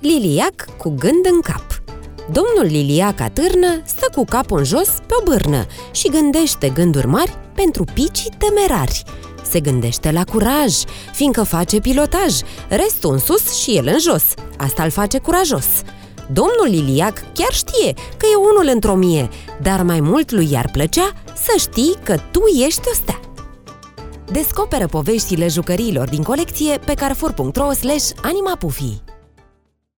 Liliac cu gând în cap Domnul Liliac atârnă stă cu capul în jos pe o bârnă și gândește gânduri mari pentru picii temerari. Se gândește la curaj, fiindcă face pilotaj, restul în sus și el în jos. Asta îl face curajos. Domnul Liliac chiar știe că e unul într-o mie, dar mai mult lui i-ar plăcea să știi că tu ești o stea. Descoperă poveștile jucăriilor din colecție pe carrefour.ro animapufii.